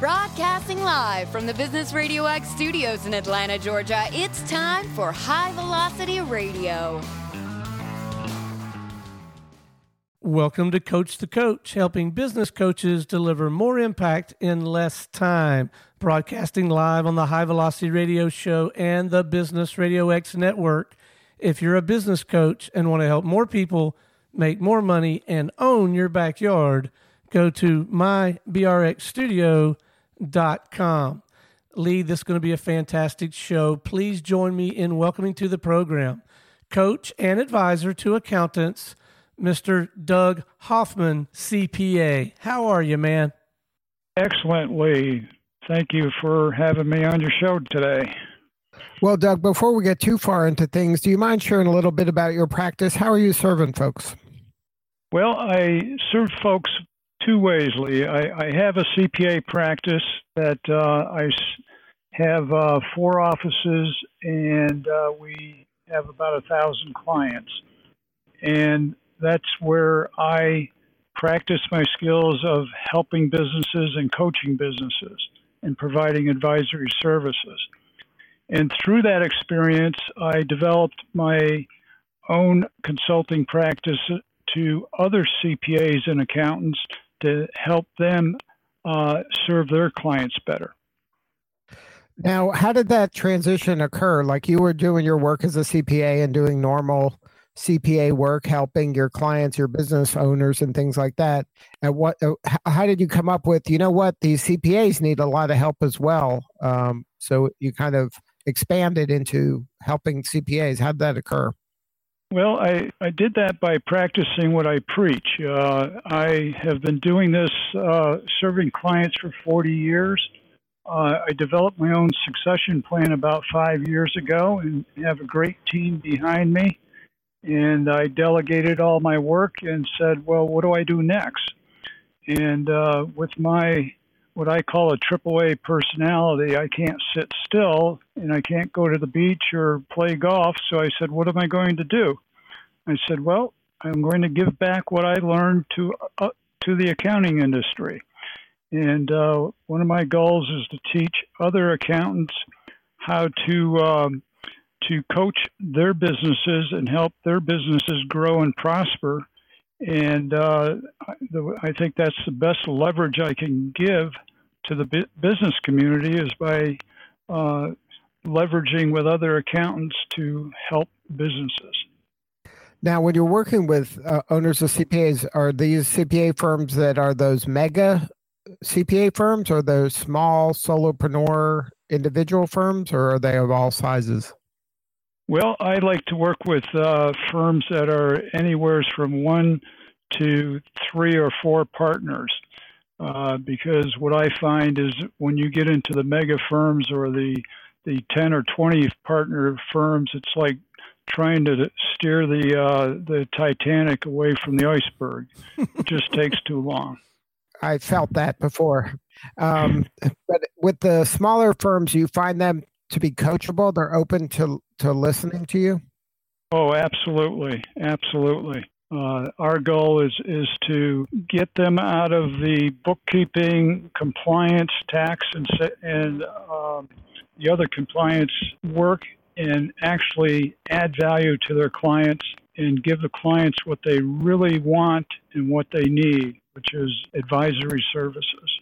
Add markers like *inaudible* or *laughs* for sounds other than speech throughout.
Broadcasting live from the Business Radio X studios in Atlanta, Georgia, it's time for High Velocity Radio. Welcome to Coach the Coach, helping business coaches deliver more impact in less time. Broadcasting live on the High Velocity Radio Show and the Business Radio X network. If you're a business coach and want to help more people make more money and own your backyard, go to mybrxstudio.com com. Lee, this is going to be a fantastic show. Please join me in welcoming to the program coach and advisor to accountants, Mr. Doug Hoffman, CPA. How are you, man? Excellent, Lee. Thank you for having me on your show today. Well, Doug, before we get too far into things, do you mind sharing a little bit about your practice? How are you serving folks? Well, I serve folks two ways, Lee. I, I have a CPA practice that uh, I have uh, four offices, and uh, we have about a thousand clients. And that's where I practice my skills of helping businesses and coaching businesses and providing advisory services. And through that experience, I developed my own consulting practice to other CPAs and accountants to help them uh, serve their clients better. Now, how did that transition occur? Like you were doing your work as a CPA and doing normal CPA work, helping your clients, your business owners, and things like that. And what? Uh, how did you come up with? You know what? These CPAs need a lot of help as well. Um, so you kind of expanded into helping CPAs. How did that occur? Well, I, I did that by practicing what I preach. Uh, I have been doing this, uh, serving clients for 40 years. Uh, I developed my own succession plan about five years ago and have a great team behind me. And I delegated all my work and said, well, what do I do next? And uh, with my what I call a AAA personality. I can't sit still and I can't go to the beach or play golf. So I said, What am I going to do? I said, Well, I'm going to give back what I learned to, uh, to the accounting industry. And uh, one of my goals is to teach other accountants how to um, to coach their businesses and help their businesses grow and prosper and uh, I think that's the best leverage I can give to the business community is by uh, leveraging with other accountants to help businesses. Now, when you're working with uh, owners of CPAs, are these CPA firms that are those mega CPA firms, or those small solopreneur individual firms, or are they of all sizes? Well, I like to work with uh, firms that are anywhere from one to three or four partners. Uh, because what I find is when you get into the mega firms or the the 10 or 20 partner firms, it's like trying to steer the uh, the Titanic away from the iceberg. it just takes too long. I felt that before. Um, but with the smaller firms, you find them to be coachable. They're open to to listening to you. Oh, absolutely, absolutely. Uh, our goal is is to get them out of the bookkeeping, compliance, tax, and and um, the other compliance work, and actually add value to their clients and give the clients what they really want and what they need, which is advisory services.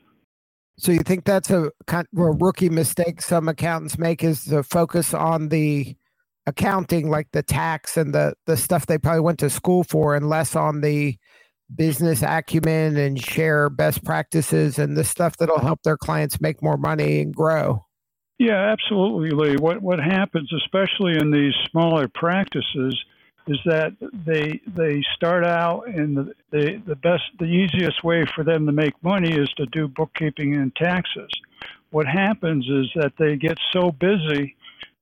So you think that's a kind of a rookie mistake some accountants make is to focus on the accounting like the tax and the the stuff they probably went to school for and less on the business acumen and share best practices and the stuff that'll help their clients make more money and grow. Yeah, absolutely, Lee. What what happens, especially in these smaller practices, is that they they start out and the, the best the easiest way for them to make money is to do bookkeeping and taxes. What happens is that they get so busy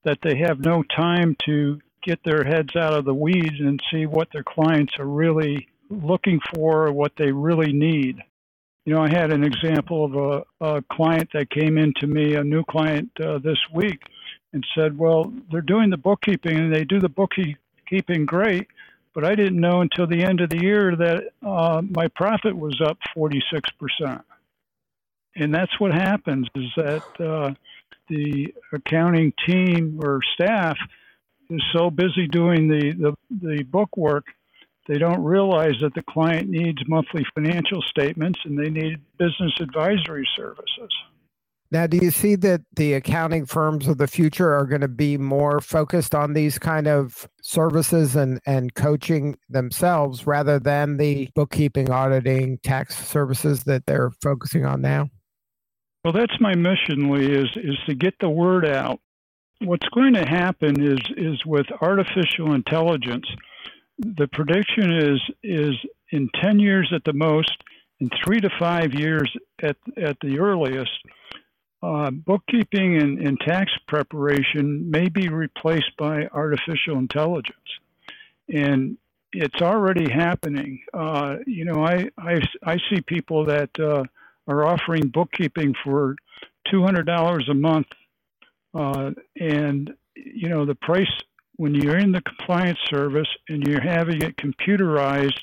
that they have no time to get their heads out of the weeds and see what their clients are really looking for, what they really need. You know, I had an example of a, a client that came in to me, a new client uh, this week, and said, Well, they're doing the bookkeeping and they do the bookkeeping great, but I didn't know until the end of the year that uh, my profit was up 46%. and that's what happens is that uh, the accounting team or staff is so busy doing the, the, the book work, they don't realize that the client needs monthly financial statements and they need business advisory services. Now, do you see that the accounting firms of the future are going to be more focused on these kind of services and, and coaching themselves rather than the bookkeeping, auditing, tax services that they're focusing on now? Well, that's my mission, Lee, is, is to get the word out. What's going to happen is, is with artificial intelligence, the prediction is, is in 10 years at the most, in three to five years at, at the earliest, uh, bookkeeping and, and, tax preparation may be replaced by artificial intelligence. And it's already happening. Uh, you know, I, I, I, see people that uh, are offering bookkeeping for $200 a month. Uh, and, you know, the price when you're in the compliance service and you're having it computerized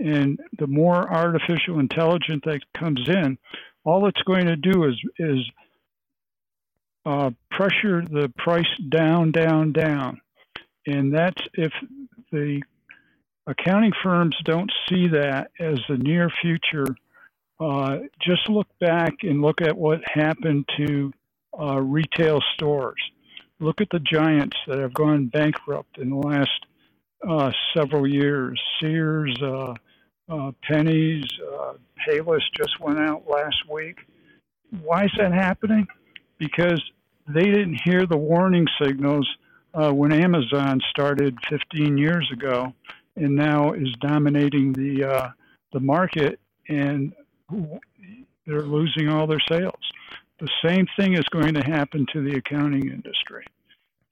and the more artificial intelligence that comes in, all it's going to do is, is uh, pressure the price down, down, down. And that's if the accounting firms don't see that as the near future. Uh, just look back and look at what happened to uh, retail stores. Look at the giants that have gone bankrupt in the last uh, several years. Sears, uh, uh, Penney's, Payless just went out last week. Why is that happening? Because they didn't hear the warning signals uh, when Amazon started 15 years ago, and now is dominating the uh, the market, and they're losing all their sales. The same thing is going to happen to the accounting industry,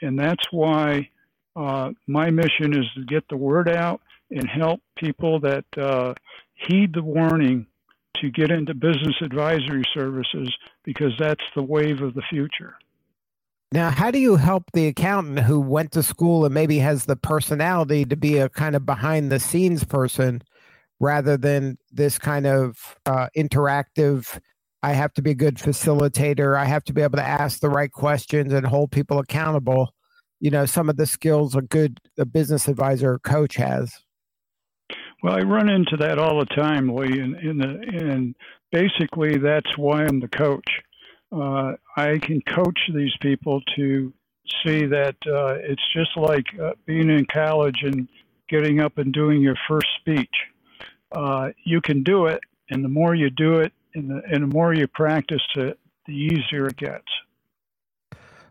and that's why uh, my mission is to get the word out and help people that uh, heed the warning to get into business advisory services because that's the wave of the future. Now, how do you help the accountant who went to school and maybe has the personality to be a kind of behind the scenes person rather than this kind of uh, interactive? I have to be a good facilitator. I have to be able to ask the right questions and hold people accountable. You know, some of the skills a good a business advisor or coach has. Well, I run into that all the time, Lee, and, and, and basically that's why I'm the coach. Uh, I can coach these people to see that uh, it's just like uh, being in college and getting up and doing your first speech. Uh, you can do it, and the more you do it, and the, and the more you practice it, the easier it gets.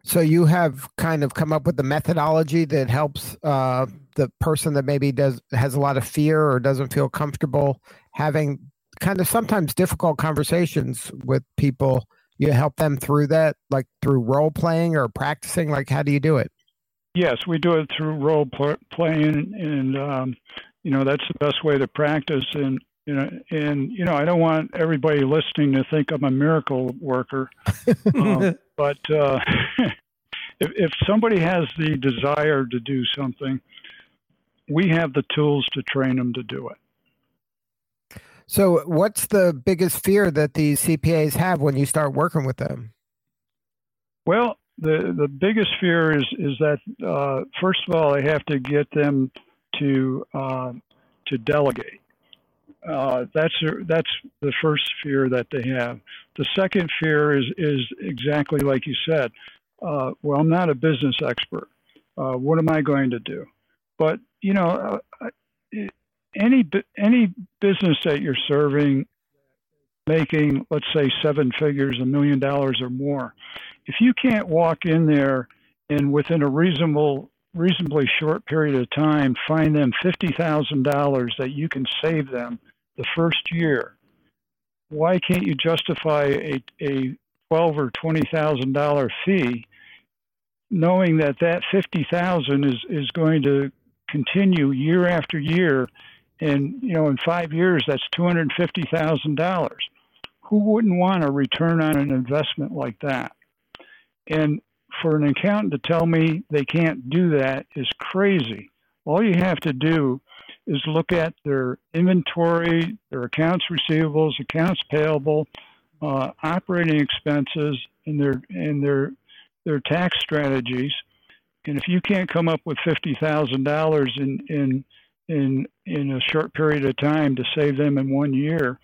So you have kind of come up with the methodology that helps uh, the person that maybe does has a lot of fear or doesn't feel comfortable having kind of sometimes difficult conversations with people. You help them through that, like through role playing or practicing. Like, how do you do it? Yes, we do it through role playing, and um, you know that's the best way to practice. And you know, and you know, I don't want everybody listening to think I'm a miracle worker, *laughs* um, but uh, *laughs* if, if somebody has the desire to do something, we have the tools to train them to do it. So, what's the biggest fear that these CPAs have when you start working with them? Well, the the biggest fear is is that uh, first of all, I have to get them to uh, to delegate. Uh, that's that's the first fear that they have. The second fear is is exactly like you said. Uh, well, I'm not a business expert. Uh, what am I going to do? But you know, uh, any any business that you're serving, making let's say seven figures, a million dollars or more, if you can't walk in there and within a reasonable reasonably short period of time find them $50,000 that you can save them the first year, why can't you justify a, a twelve or twenty thousand dollar fee, knowing that that fifty thousand is is going to continue year after year, and you know in five years that's two hundred fifty thousand dollars. Who wouldn't want a return on an investment like that? And for an accountant to tell me they can't do that is crazy. All you have to do is look at their inventory, their accounts receivables, accounts payable, uh, operating expenses and their and their their tax strategies. And if you can't come up with fifty thousand dollars in in in in a short period of time to save them in one year,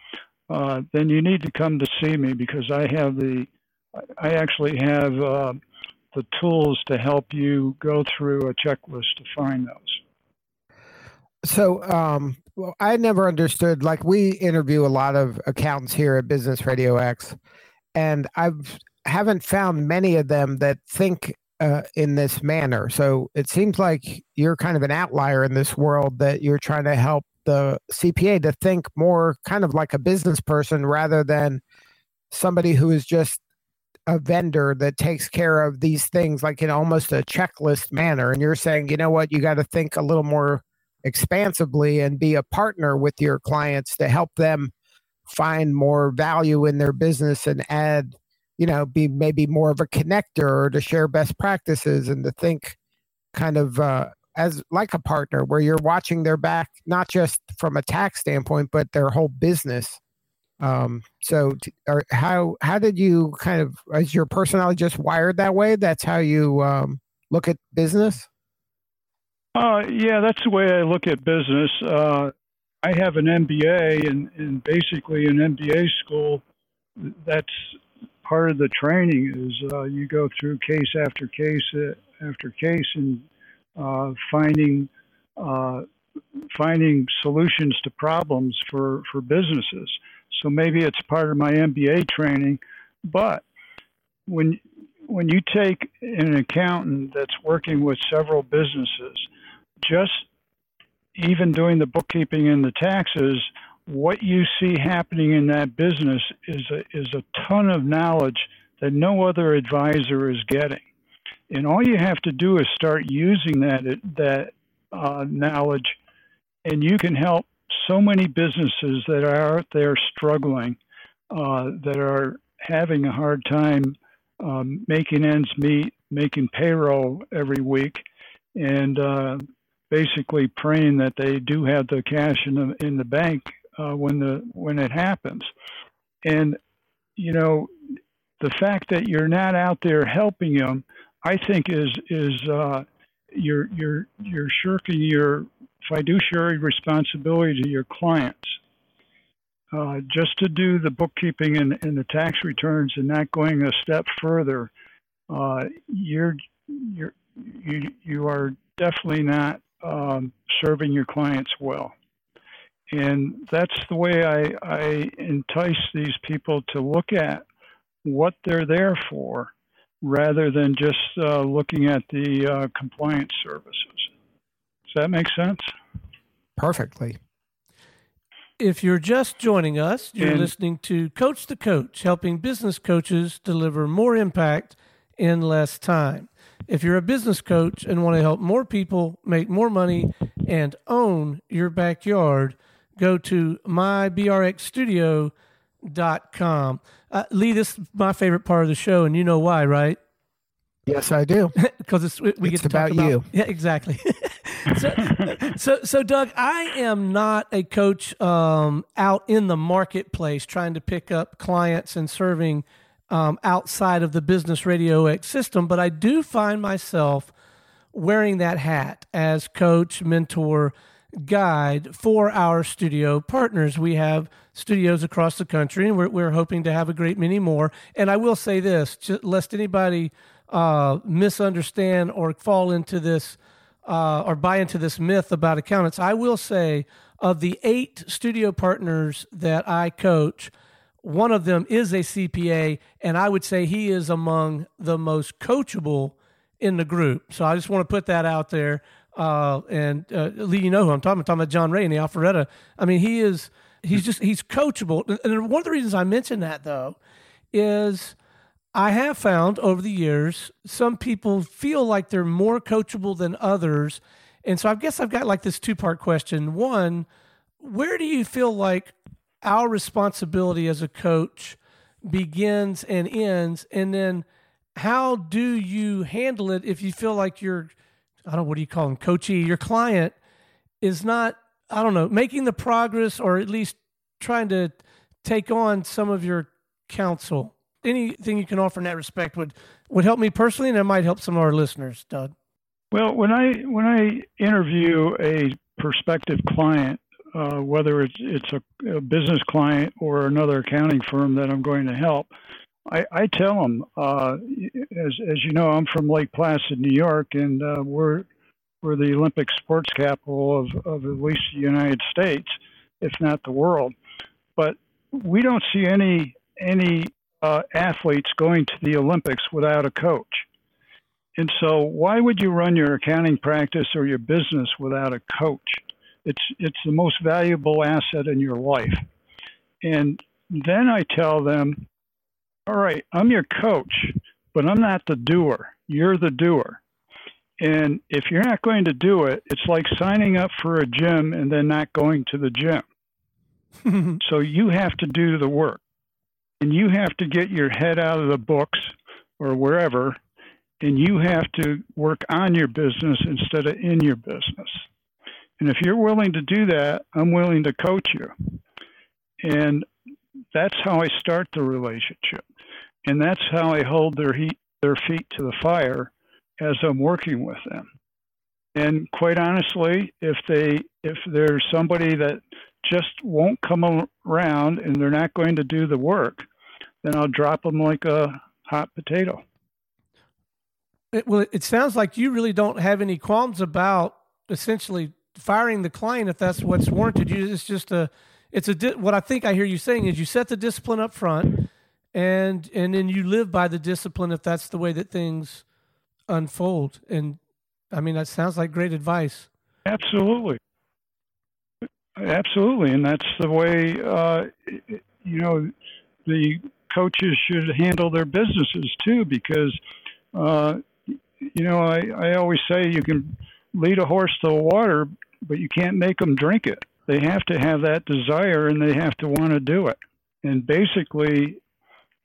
uh, then you need to come to see me because I have the I actually have uh, the tools to help you go through a checklist to find those. So, um, well, I never understood. Like, we interview a lot of accountants here at Business Radio X, and I've haven't found many of them that think uh, in this manner. So it seems like you're kind of an outlier in this world that you're trying to help the CPA to think more kind of like a business person rather than somebody who is just a vendor that takes care of these things like in almost a checklist manner. And you're saying, you know what, you got to think a little more expansively and be a partner with your clients to help them find more value in their business and add, you know, be maybe more of a connector or to share best practices and to think kind of uh, as like a partner where you're watching their back, not just from a tax standpoint, but their whole business um, so, or how how did you kind of is your personality just wired that way? That's how you um, look at business. Uh, yeah, that's the way I look at business. Uh, I have an MBA, and, and basically, an MBA school, that's part of the training is uh, you go through case after case uh, after case and uh, finding uh, finding solutions to problems for for businesses. So maybe it's part of my MBA training. But when when you take an accountant that's working with several businesses, just even doing the bookkeeping and the taxes, what you see happening in that business is a, is a ton of knowledge that no other advisor is getting. And all you have to do is start using that that uh, knowledge, and you can help so many businesses that are out there struggling, uh, that are having a hard time um, making ends meet, making payroll every week, and uh, basically praying that they do have the cash in the in the bank uh, when the when it happens. And you know, the fact that you're not out there helping them, I think is is uh, you're you're you're shirking your fiduciary responsibility to your clients. Uh, just to do the bookkeeping and, and, the tax returns and not going a step further, uh, you're, you're, you, you are definitely not um, serving your clients well. And that's the way I, I entice these people to look at what they're there for rather than just uh, looking at the uh, compliance services Does that make sense? Perfectly. If you're just joining us, you're and, listening to Coach the Coach, helping business coaches deliver more impact in less time. If you're a business coach and want to help more people make more money and own your backyard, go to mybrxstudio.com. Uh, Lee, this is my favorite part of the show, and you know why, right? Yes, I do. *laughs* Because it's we it's get to about, about you. *laughs* Yeah, exactly. *laughs* so, so, so, Doug, I am not a coach um, out in the marketplace trying to pick up clients and serving um, outside of the business radio X system, but I do find myself wearing that hat as coach, mentor, guide for our studio partners. We have studios across the country, and we're, we're hoping to have a great many more. And I will say this, lest anybody uh, misunderstand or fall into this uh, or buy into this myth about accountants. I will say, of the eight studio partners that I coach, one of them is a CPA, and I would say he is among the most coachable in the group. So I just want to put that out there. Uh, and uh, Lee, you know who I'm talking. I'm talking about John Ray in the Alpharetta. I mean, he is. He's just he's coachable. And one of the reasons I mention that though is I have found over the years some people feel like they're more coachable than others. And so I guess I've got like this two part question. One, where do you feel like our responsibility as a coach begins and ends? And then how do you handle it if you feel like you're, I don't know, what do you call them, coachy? Your client is not, I don't know, making the progress or at least trying to take on some of your counsel? Anything you can offer in that respect would would help me personally, and it might help some of our listeners, Doug. Well, when I when I interview a prospective client, uh, whether it's it's a, a, business client or another accounting firm that I'm going to help, I, I tell them, uh, as as you know, I'm from Lake Placid, New York, and uh, we're we're the Olympic sports capital of, of at least the United States, if not the world. But we don't see any any uh, athletes going to the Olympics without a coach. And so, why would you run your accounting practice or your business without a coach? It's it's the most valuable asset in your life. And then I tell them, all right, I'm your coach, but I'm not the doer. You're the doer. And if you're not going to do it, it's like signing up for a gym and then not going to the gym. *laughs* so you have to do the work. And you have to get your head out of the books or wherever, and you have to work on your business instead of in your business. And if you're willing to do that, I'm willing to coach you. And that's how I start the relationship. And that's how I hold their heat their feet to the fire as I'm working with them. And quite honestly, if they if there's somebody that just won't come around and they're not going to do the work, then I'll drop them like a hot potato. It, well, it sounds like you really don't have any qualms about essentially firing the client if that's what's warranted. You, it's just a, it's a. What I think I hear you saying is you set the discipline up front, and and then you live by the discipline if that's the way that things unfold. And I mean, that sounds like great advice. Absolutely, absolutely, and that's the way uh, you know the coaches should handle their businesses too, because uh, you know I, I always say you can lead a horse to water, but you can't make them drink it. They have to have that desire and they have to want to do it. And basically,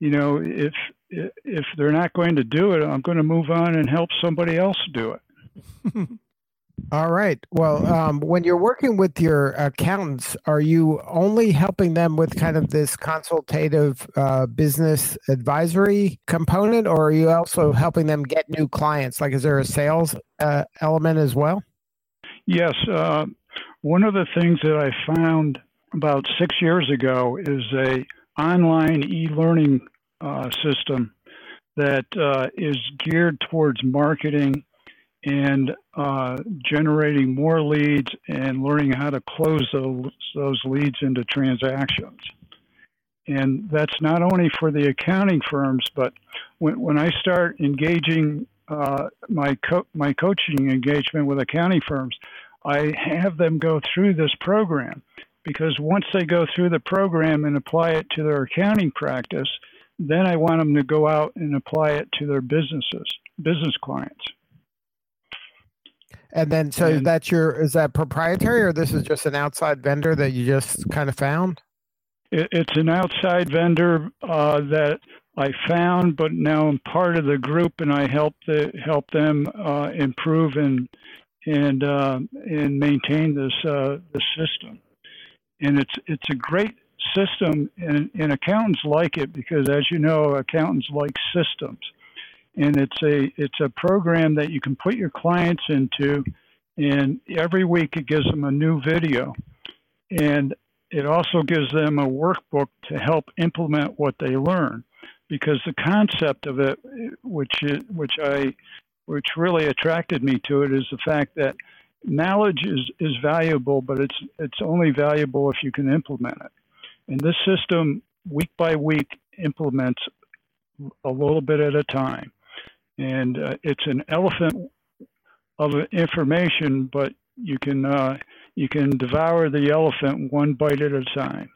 you know, if if they're not going to do it, I'm going to move on and help somebody else do it. *laughs* All right. Well, um, when you're working with your accountants, are you only helping them with kind of this consultative uh, business advisory component, or are you also helping them get new clients? Like, is there a sales uh, element as well? Yes. Uh, one of the things that I found about six years ago is a online e-learning uh, system that uh, is geared towards marketing and uh, generating more leads and learning how to close those, those leads into transactions. And that's not only for the accounting firms, but when, when I start engaging uh, my co- my coaching engagement with accounting firms, I have them go through this program because once they go through the program and apply it to their accounting practice, then I want them to go out and apply it to their businesses, business clients. And then, so and, that's your is that proprietary, or this is just an outside vendor that you just kind of found? It, it's an outside vendor uh, that I found, but now I'm part of the group, and I help the help them uh, improve and and uh, and maintain this uh, this system. And it's it's a great system, and, and accountants like it because, as you know, accountants like systems. And it's a it's a program that you can put your clients into and every week it gives them a new video. And it also gives them a workbook to help implement what they learn. Because the concept of it which which I which really attracted me to it is the fact that knowledge is is valuable but it's it's only valuable if you can implement it and this system week by week implements a little bit at a time and uh, it's an elephant of information, but you can uh, you can devour the elephant one bite at a time.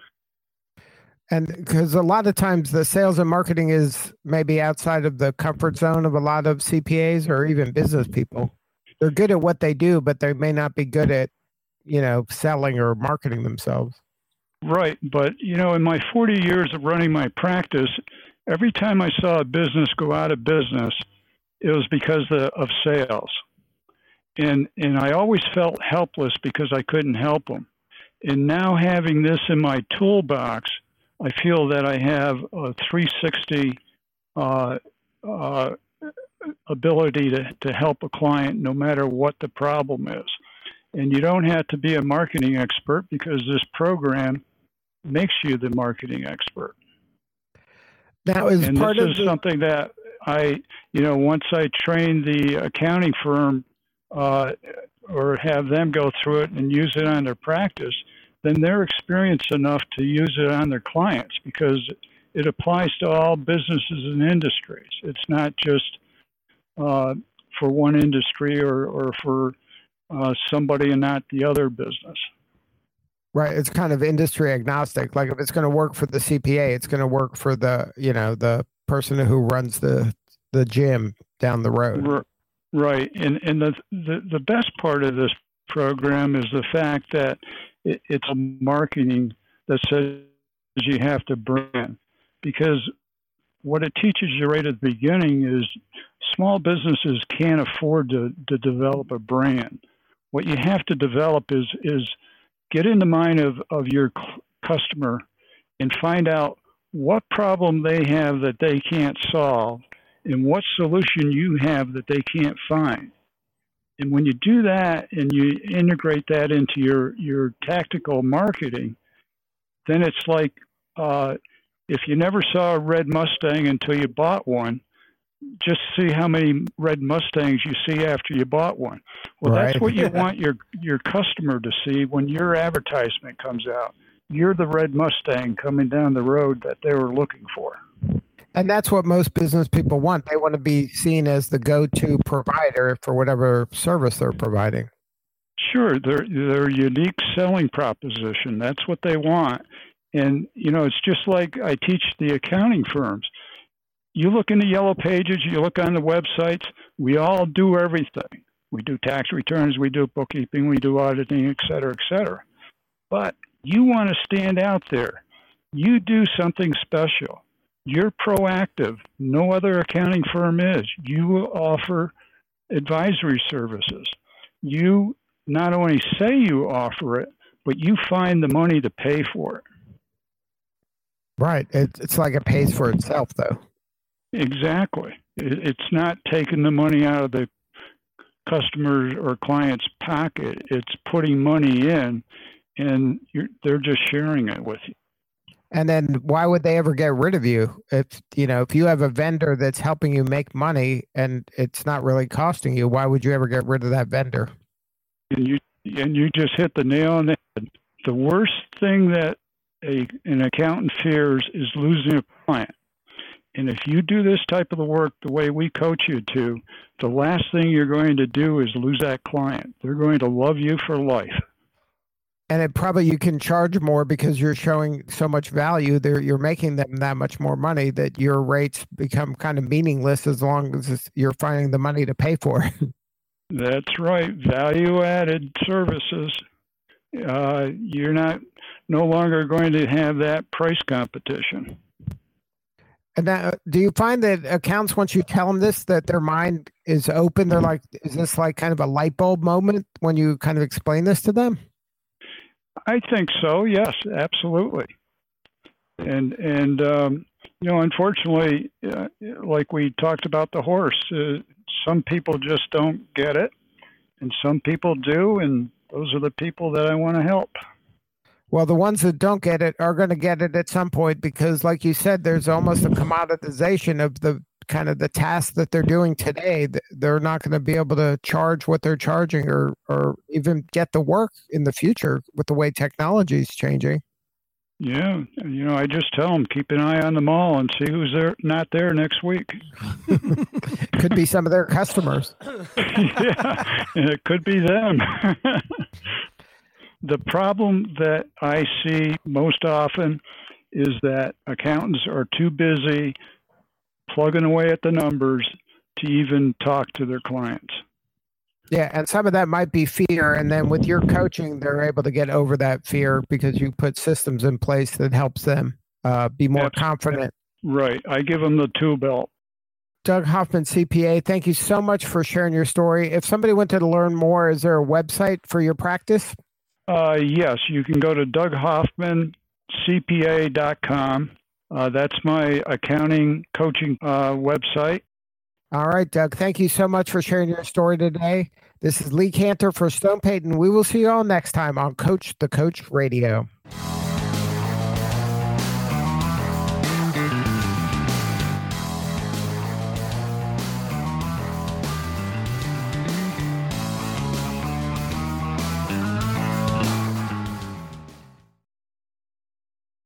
And because a lot of times the sales and marketing is maybe outside of the comfort zone of a lot of CPAs or even business people. They're good at what they do, but they may not be good at, you know, selling or marketing themselves. Right. But, you know, in my 40 years of running my practice, every time I saw a business go out of business, it was because of sales. And, and I always felt helpless because I couldn't help them. And now having this in my toolbox, I feel that I have a 360 uh, uh, ability to, to help a client no matter what the problem is. And you don't have to be a marketing expert because this program makes you the marketing expert. Now, is and part this of is the, something that I, you know, once I train the accounting firm uh, or have them go through it and use it on their practice, then they're experienced enough to use it on their clients because it applies to all businesses and industries. It's not just uh, for one industry or, or for uh, somebody and not the other business. right? It's kind of industry agnostic. Like if it's going to work for the CPA, it's going to work for the you know the person who runs the the gym down the road. Right, and and the, the the best part of this program is the fact that it, it's a marketing that says you have to brand, because what it teaches you right at the beginning is small businesses can't afford to to develop a brand. What you have to develop is is get in the mind of of your customer and find out what problem they have that they can't solve and what solution you have that they can't find. And when you do that and you integrate that into your, your tactical marketing, then it's like uh, if you never saw a red Mustang until you bought one, just see how many red Mustangs you see after you bought one. Well, that's what you *laughs* want your, your customer to see when your advertisement comes out. You're the red Mustang coming down the road that they were looking for. And that's what most business people want. They want to be seen as the go-to provider for whatever service they're providing. Sure, their their unique selling proposition. That's what they want. And you know, it's just like I teach the accounting firms. You look in the yellow pages, you look on the websites, we all do everything. We do tax returns, we do bookkeeping, we do auditing, et cetera, et cetera. But you want to stand out there. You do something special. You're proactive. No other accounting firm is. You offer advisory services. You not only say you offer it, but you find the money to pay for it. Right. It, it's like it pays for itself, though. Exactly. It- It's not taking the money out of the customer's or client's pocket. It's putting money in, and you're, they're just sharing it with you. And then why would they ever get rid of you if you know if you have a vendor that's helping you make money and it's not really costing you? Why would you ever get rid of that vendor? And you and you just hit the nail on the head. The worst thing that a an accountant fears is losing a client. And if you do this type of the work the way we coach you to, the last thing you're going to do is lose that client. They're going to love you for life. And it probably you can charge more because you're showing so much value. There, you're making them that much more money that your rates become kind of meaningless as long as you're finding the money to pay for it. *laughs* That's right. Value added services. Uh, you're not no longer going to have that price competition. And now, do you find that accounts once you tell them this that their mind is open? They're like, is this like kind of a light bulb moment when you kind of explain this to them? I think so. Yes, absolutely. And and um, you know, unfortunately, uh, like we talked about the horse, uh, some people just don't get it, and some people do, and those are the people that I want to help. Well, the ones that don't get it are going to get it at some point because, like you said, there's almost a commoditization of the kind of the task that they're doing today. They're not going to be able to charge what they're charging or or even get the work in the future with the way technology is changing. Yeah, you know, I just tell them keep an eye on the mall and see who's there not there next week. *laughs* Could be some of their customers. *laughs* yeah, and it could be them. *laughs* the problem that I see most often is that accountants are too busy plugging away at the numbers to even talk to their clients. Yeah, and some of that might be fear, and then with your coaching, they're able to get over that fear because you put systems in place that helps them uh, be more Abs- confident. Right. I give them the tool belt. Doug Hoffman, CPA, thank you so much for sharing your story. If somebody wanted to learn more, is there a website for your practice? Uh, yes, you can go to Doug Hoffman CPA.com. Uh, that's my accounting coaching uh, website. All right, Doug. Thank you so much for sharing your story today. This is Lee Kantor for Stone Payton. We will see you all next time on Coach the Coach Radio.